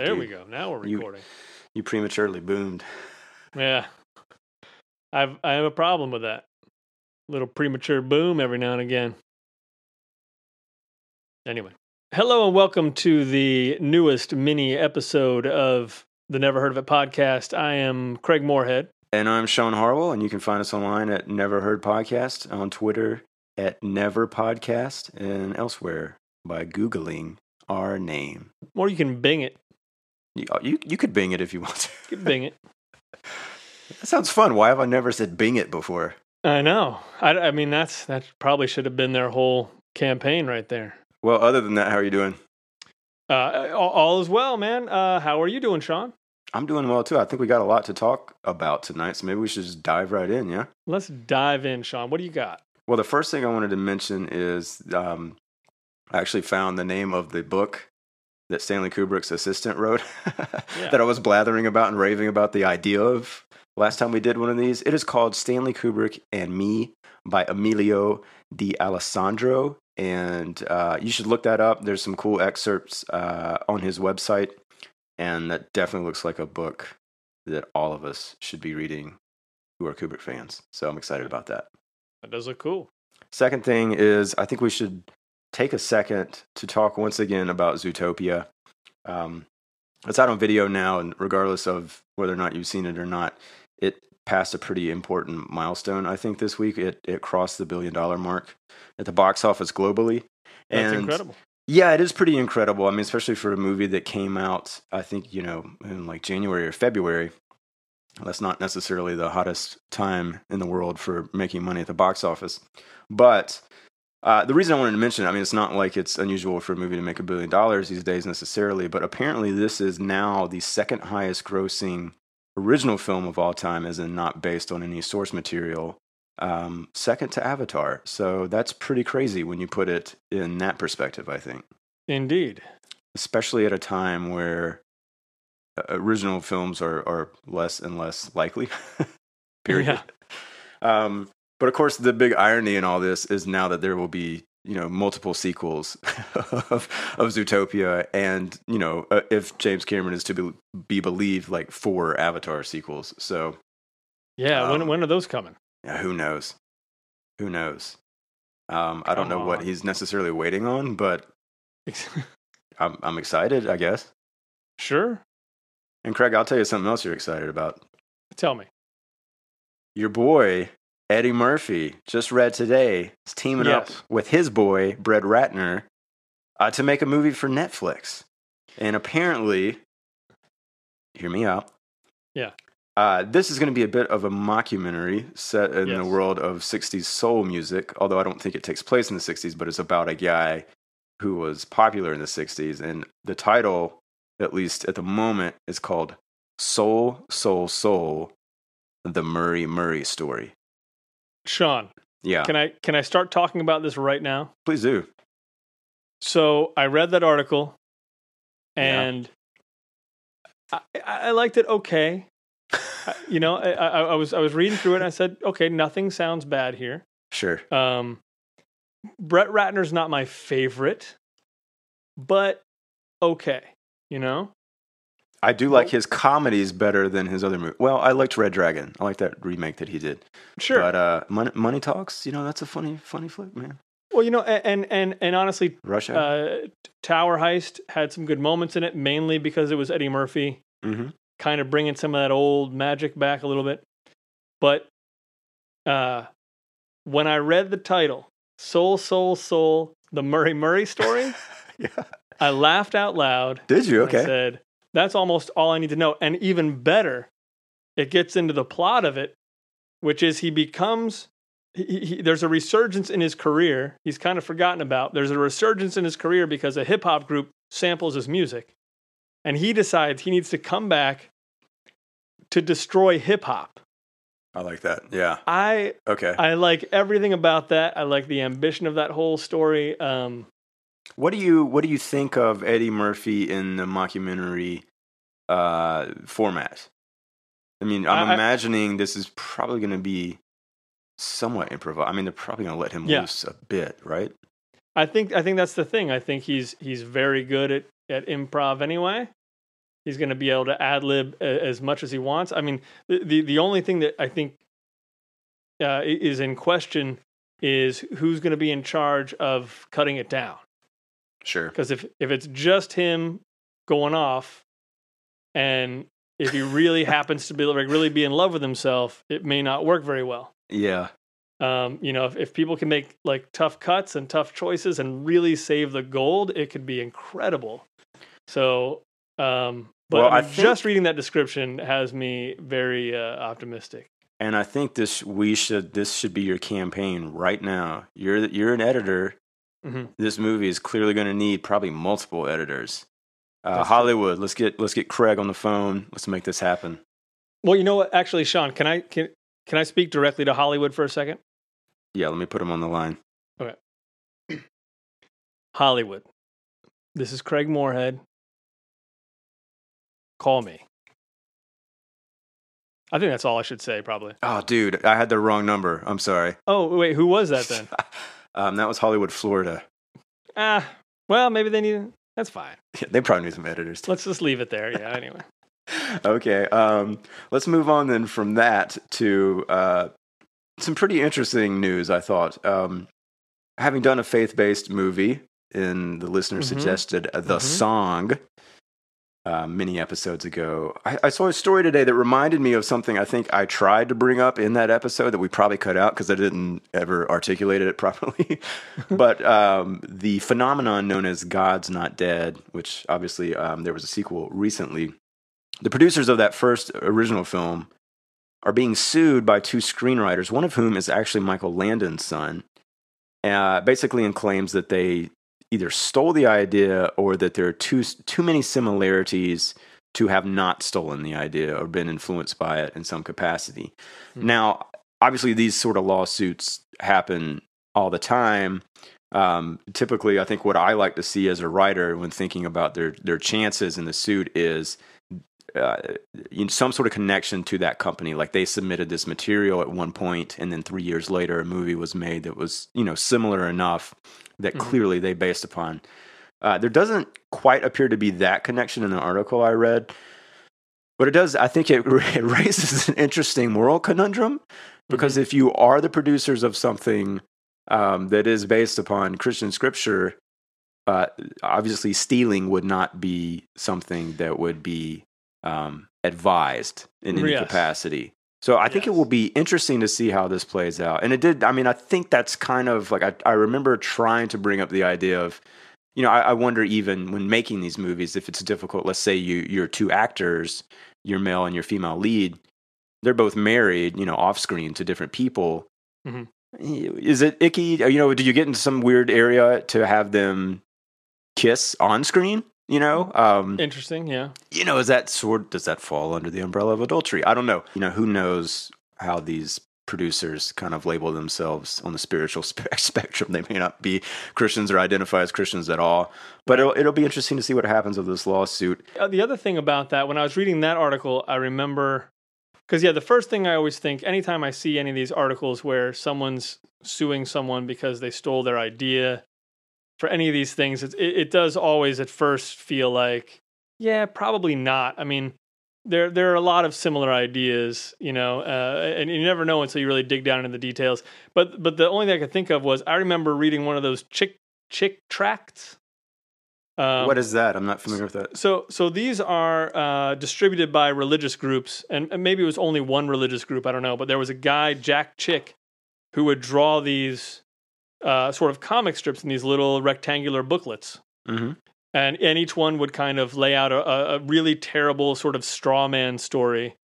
there dude, we go. Now we're You- recording. You prematurely boomed. Yeah. I've I have a problem with that. Little premature boom every now and again. Anyway. Hello and welcome to the newest mini episode of the Never Heard of It podcast. I am Craig Moorhead. And I'm Sean Harwell, and you can find us online at Never Heard Podcast, on Twitter at Never Podcast, and elsewhere by Googling our name. Or you can bing it. You, you, you could Bing it if you want to. You can bing it. That sounds fun. Why have I never said Bing it before? I know. I, I mean that's that probably should have been their whole campaign right there. Well, other than that, how are you doing? Uh, all, all is well, man. Uh, how are you doing, Sean? I'm doing well too. I think we got a lot to talk about tonight, so maybe we should just dive right in, yeah? Let's dive in, Sean. What do you got? Well, the first thing I wanted to mention is um, I actually found the name of the book that Stanley Kubrick's assistant wrote Yeah. that I was blathering about and raving about the idea of last time we did one of these. It is called Stanley Kubrick and Me by Emilio D'Alessandro. And uh, you should look that up. There's some cool excerpts uh, on his website. And that definitely looks like a book that all of us should be reading who are Kubrick fans. So I'm excited about that. That does look cool. Second thing is, I think we should take a second to talk once again about Zootopia. Um, it's out on video now, and regardless of whether or not you've seen it or not, it passed a pretty important milestone. I think this week it it crossed the billion dollar mark at the box office globally. That's and incredible. yeah, it is pretty incredible. I mean, especially for a movie that came out, I think, you know, in like January or February. That's not necessarily the hottest time in the world for making money at the box office. But uh, the reason I wanted to mention it, I mean, it's not like it's unusual for a movie to make a billion dollars these days necessarily, but apparently this is now the second highest grossing original film of all time, as in not based on any source material, um, second to Avatar. So that's pretty crazy when you put it in that perspective, I think Indeed. especially at a time where uh, original films are, are less and less likely. Period. Um, but of course, the big irony in all this is now that there will be you know multiple sequels of, of Zootopia, and you know uh, if James Cameron is to be, be believed, like four Avatar sequels. So Yeah. when Um, when are those coming? yeah, who knows? Who knows? Um, I don't know what he's necessarily waiting on, but I'm I'm excited, I guess. sure. And Craig, I'll tell you something else you're excited about. Tell me. Your boy, Eddie Murphy, just read today, is teaming up with his boy, Brett Ratner, uh, to make a movie for Netflix. And apparently, hear me out. Yeah. Uh, this is going to be a bit of a mockumentary set in the world of 60s soul music, although I don't think it takes place in the 60s, but it's about a guy who was popular in the 60s. And the title, at least at the moment, is called Soul, Soul, Soul The Murray Murray Story. Sean, Yeah, can I can I start talking about this right now? please do. So I read that article and I, I I liked it okay. I- you know, I, I, I was I was reading through it and I said, okay, nothing sounds bad here. Sure. Um, Brett Ratner's not my favorite, but okay, you know. I do like his comedies better than his other movies. Well, I liked Red Dragon. I like that remake that he did. Sure. But uh, Money, Money Talks, you know, that's a funny, funny flick, man. well, you know, and and and honestly, Rush uh, Tower Heist had some good moments in it, mainly because it was Eddie Murphy, hmm kind of bringing some of that old magic back a little bit. But uh, when I read the title, Soul, Soul, Soul, the Murray Murray story, yeah. I laughed out loud. Did you? and I Okay. said, that's almost all I need to know. And even better, it gets into the plot of it, which is he becomes. He, he, there's a resurgence in his career. He's kind of forgotten about. There's a resurgence in his career because a hip hop group samples his music, and he decides he needs to come back to destroy hip hop. I like that. Yeah. I Okay. I like everything about that. I like the ambition of that whole story. Um, What do you What do you think of Eddie Murphy in the mockumentary uh, format? I mean, I'm I- imagining this is probably going to be somewhat improv. I mean, they're probably going to let him Yeah. loose a bit, right? I think I think that's the thing. I think he's he's very good at at improv anyway. He's going to be able to ad lib as much as he wants. I mean, the, the, the only thing that I think uh, is in question is who's going to be in charge of cutting it down. Sure. Because if, if it's just him going off and if he really happens to be like really be in love with himself, it may not work very well. Yeah. Um, you know, if, if people can make like tough cuts and tough choices and really save the gold, it could be incredible. So, um, but Well, I mean, think- just reading that description has me very uh, optimistic. And I think this we should this should be your campaign right now. You're you're an editor. Mhm. This movie is clearly going to need probably multiple editors. Uh, true. Hollywood, let's get let's get Craig on the phone. Let's make this happen. Well, you know what? Actually, Sean, can I can can I speak directly to Hollywood for a second? Yeah, let me put him on the line. Okay. Hollywood. This is Craig Moorhead. Call me. I think that's all I should say, probably. Oh, dude, I had the wrong number. I'm sorry. Oh, wait, who was that then? um, that was Hollywood, Florida. ah, well, maybe they need. That's fine. Yeah, they probably need some editors. Let's just leave it there. Yeah. Anyway. okay, um, let's move on then from that to uh, some pretty interesting news. I thought, um, having done a faith-based movie, in the listener Mhm. suggested uh, the Mhm. song uh, many episodes ago. I, I saw a story today that reminded me of something I think I tried to bring up in that episode that we probably cut out because I didn't ever articulate it properly. but um, the phenomenon known as God's Not Dead, which obviously um, there was a sequel recently, the producers of that first original film are being sued by two screenwriters, one of whom is actually Michael Landon's son, uh, basically in claims that they either stole the idea or that there are too too many similarities to have not stolen the idea or been influenced by it in some capacity. Hmm. Now, obviously, these sort of lawsuits happen all the time. Um, typically, I think what I like to see as a writer when thinking about their their chances in the suit is uh, some sort of connection to that company. Like they submitted this material at one point, and then three years later, a movie was made that was you know similar enough that Mhm. clearly they based upon. Uh, there doesn't quite appear to be that connection in the article I read, but it does. I think it, it raises an interesting moral conundrum because if you are the producers of something um, that is based upon Christian scripture, uh, obviously stealing would not be something that would be um, advised in any Yes. capacity. So I think it will be interesting to see how this plays out. And it did. I mean, I think that's kind of like I, I remember trying to bring up the idea of, you know, I, I wonder even when making these movies if it's difficult. Let's say you you're two actors, your male and your female lead. They're both married, you know, off screen to different people. Mhm. Is it icky? You know, do you get into some weird area to have them kiss on screen? You know, um, Interesting. Yeah. you know, is that sort does that fall under the umbrella of adultery? I don't know. You know, who knows how these producers kind of label themselves on the spiritual spe- spectrum? They may not be Christians or identify as Christians at all. But it'll, it'll be interesting to see what happens with this lawsuit. Uh, the other thing about that, when I was reading that article, I remember because yeah, the first thing I always think anytime I see any of these articles where someone's suing someone because they stole their idea for any of these things, it, it, it does always at first feel like, yeah, probably not. I mean, there there are a lot of similar ideas, you know, uh, and you never know until you really dig down into the details. But but the only thing I could think of was I remember reading one of those chick chick tracts. Um, what is that? I'm not familiar with that. so, so these are uh, distributed by religious groups, and, and maybe it was only one religious group. I don't know, but there was a guy, Jack Chick, who would draw these uh, sort of comic strips in these little rectangular booklets, hmm and and each one would kind of lay out a, a- a really terrible sort of straw man story,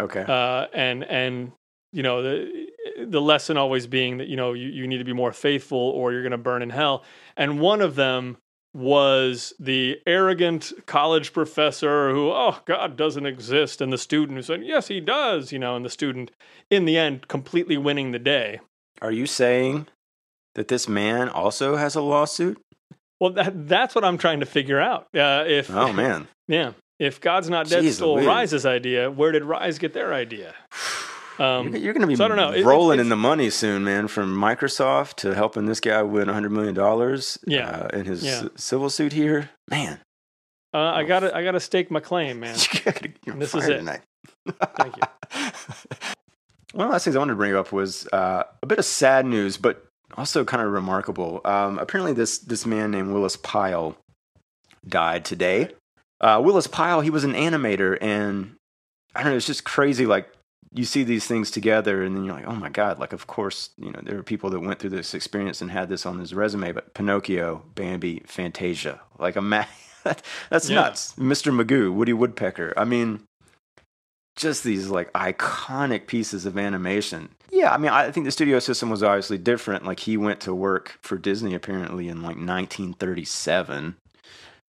Okay. uh, and and you know the the lesson always being that you know you, you need to be more faithful or you're going to burn in hell. And one of them was the arrogant college professor who oh God doesn't exist, and the student who said yes he does, you know, and the student in the end completely winning the day. Are you saying that this man also has a lawsuit? Well, that, that's what I'm trying to figure out. Uh, if Oh man. yeah, if God's not dead Jeez stole Louise. Rise's idea, where did Rise get their idea? Um, You're, you're going to be so I don't know. It- rolling in the money soon, man. From Microsoft to helping this guy win 100 million dollars Yeah. uh, in his Yeah. civil suit here, man. Uh, I Oh. gotta I gotta stake my claim, man. This is it. tonight. Thank you. One of the last things I wanted to bring up was uh, a bit of sad news, but also kind of remarkable. Um, apparently, this this man named Willis Pyle died today. Uh, Willis Pyle, he was an animator, and I don't know, it's just crazy. Like you see these things together, and then you're like, oh my god! Like of course, you know there are people that went through this experience and had this on his resume. But Pinocchio, Bambi, Fantasia, like a ma- that's Yeah. nuts. Mr. Magoo, Woody Woodpecker. I mean, just these like iconic pieces of animation. Yeah, I mean, I think the studio system was obviously different. Like he went to work for Disney apparently in like 1937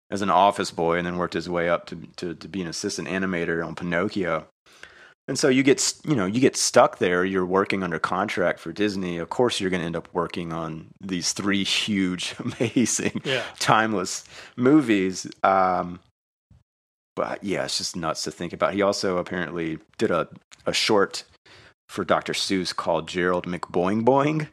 as an office boy, and then worked his way up to to, to be an assistant animator on Pinocchio. And so you get you know you get stuck there. You're working under contract for Disney. Of course, you're going to end up working on these three huge, amazing Yeah. timeless movies. Um, but yeah, it's just nuts to think about. He also apparently did a, a short for Dr. Seuss called Gerald McBoing Boing,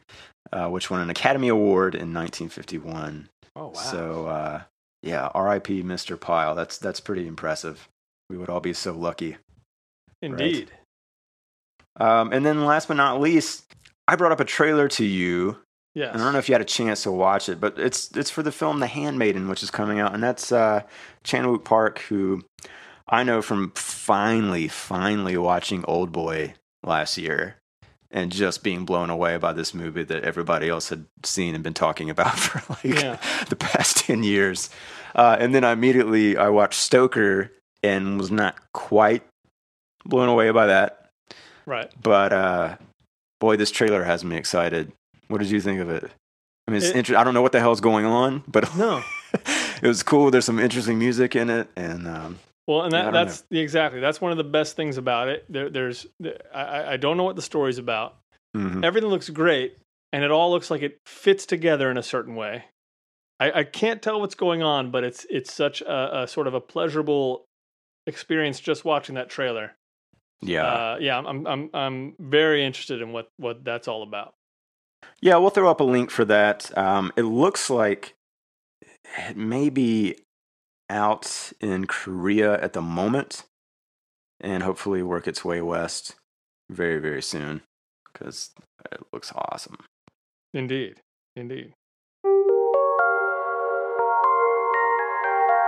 uh, which won an Academy Award in 1951. Oh wow. So uh, yeah, R.I.P. Mr. Pyle. That's that's pretty impressive. We would all be so lucky. Indeed. Um, and then last but not least, I brought up a trailer to you Yes. And I don't know if you had a chance to watch it, but it's it's for the film The Handmaiden, which is coming out, and that's uh, Chan Wook Park, who I know from finally, finally watching Old Boy last year, and just being blown away by this movie that everybody else had seen and been talking about for like Yeah. the past ten years. Uh, and then I immediately I watched Stoker and was not quite blown away by that, Right. but uh, boy, this trailer has me excited. What did you think of it? I mean, it's It- inter- I don't know what the hell's going on, but No. it was cool. There's some interesting music in it, and um, Well, and that, don't that's exactly that's one of the best things about it. There, there's I- I, don't know what the story's about. mhm. Everything looks great, and it all looks like it fits together in a certain way. I, I can't tell what's going on, but it's it's such a, a sort of a pleasurable experience just watching that trailer. yeah, Uh, yeah, I'm I'm I'm very interested in what what that's all about. Yeah. We'll throw up a link for that. Um, it looks like it may be out in Korea at the moment, and hopefully work its way west very, very soon because it looks awesome. Indeed, indeed,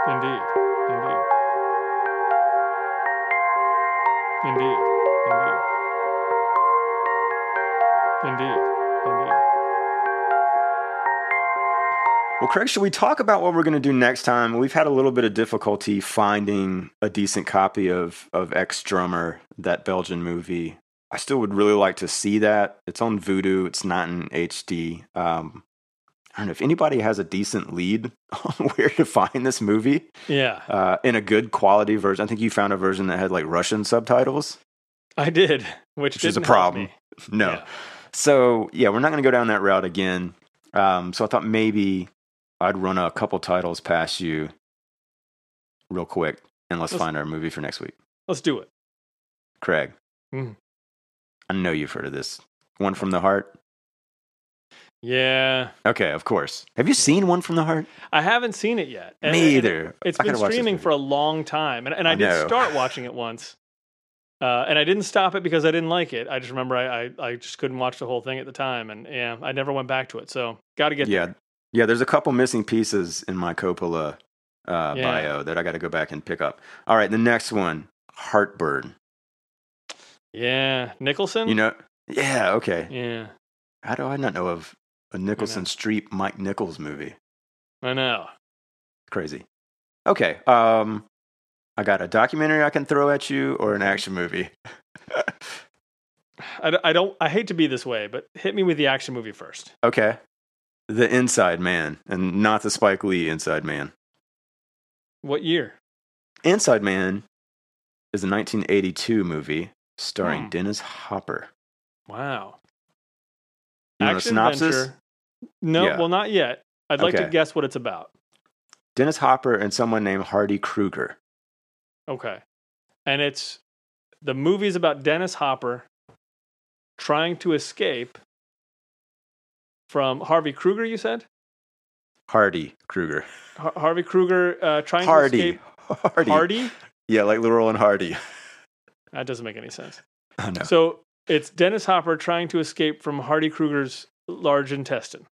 indeed, indeed, indeed, indeed, indeed, indeed. Well, Craig, should we talk about what we're going to do next time? We've had a little bit of difficulty finding a decent copy of of Ex Drummer, that Belgian movie. I still would really like to see that. It's on Vudu. It's not in HD. Um, I don't know if anybody has a decent lead on where to find this movie Yeah, uh, in a good quality version. I think you found a version that had like Russian subtitles. I did, which, Which is a problem. No. Yeah. So yeah, we're not going to go down that route again. Um, so I thought maybe I'd run a couple titles past you real quick, and let's, Let's- find our movie for next week. Let's do it. Craig, Mhm. I know you've heard of this. One from the Heart. Yeah, Okay, of course. Have you seen One from the Heart? I haven't seen it yet. And- Me either. It's been gotta watch this streaming for a long time, and, and I, I did know. start watching it once, uh, and I didn't stop it because I didn't like it. I just remember I, I, I just couldn't watch the whole thing at the time, and yeah, I never went back to it. So got to get yeah, there. Yeah. There's a couple missing pieces in my Coppola uh, Yeah. bio that I got to go back and pick up. All right, the next one, Heartburn. Yeah, Nicholson. You know, yeah, okay. Yeah, How do I not know of a Nicholson Streep Mike Nichols movie? I know. Crazy. Okay. Um, I got a documentary I can throw at you or an action movie. I, I don't. I hate to be this way, but hit me with the action movie first. okay. The Inside Man, and not the Spike Lee Inside Man. What year? Inside Man is a 1982 movie starring Hmm. Dennis Hopper. Wow. You want a synopsis? adventure. No, Yeah. well, not yet. I'd like to guess what it's about. Dennis Hopper and someone named Hardy Kruger. Okay. And it's the movie's about Dennis Hopper trying to escape from Harvey Kruger, you said? Hardy Kruger. Har- Harvey Kruger uh, trying to Hardy. escape. Hardy. Hardy? Yeah, like Laurel and Hardy. That doesn't make any sense. I know. So it's Dennis Hopper trying to escape from Hardy Kruger's large intestine.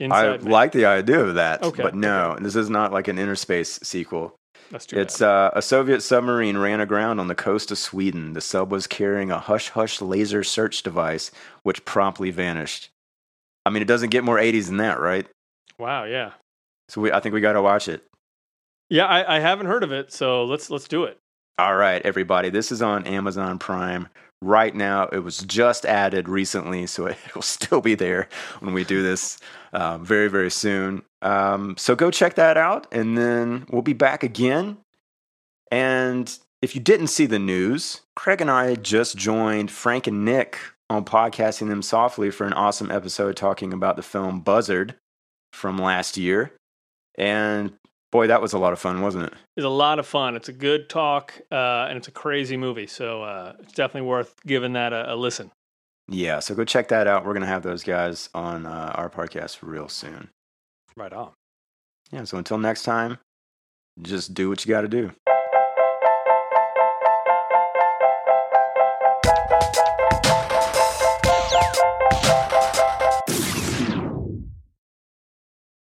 I Man. like the idea of that, Okay, but no, this is not like an Innerspace sequel. That's too It's uh, a Soviet submarine ran aground on the coast of Sweden. The sub was carrying a hush hush laser search device, which promptly vanished. I mean, it doesn't get more 80s than that, right? wow, yeah. So we, I think we got to watch it. Yeah, I, I haven't heard of it, so let's let's do it. All right, everybody. This is on Amazon Prime right now. It was just added recently, so it will still be there when we do this uh, very, very soon. Um, so go check that out, and then we'll be back again. And if you didn't see the news, Craig and I just joined Frank and Nick on podcasting them softly for an awesome episode talking about the film Buzzard from last year. And boy, that was a lot of fun, wasn't it? It's a lot of fun. It's a good talk, uh, and it's a crazy movie. So uh, it's definitely worth giving that a, a listen. Yeah, so go check that out. We're going to have those guys on uh, our podcast real soon. Right on. Yeah, so until next time, just do what you got to do.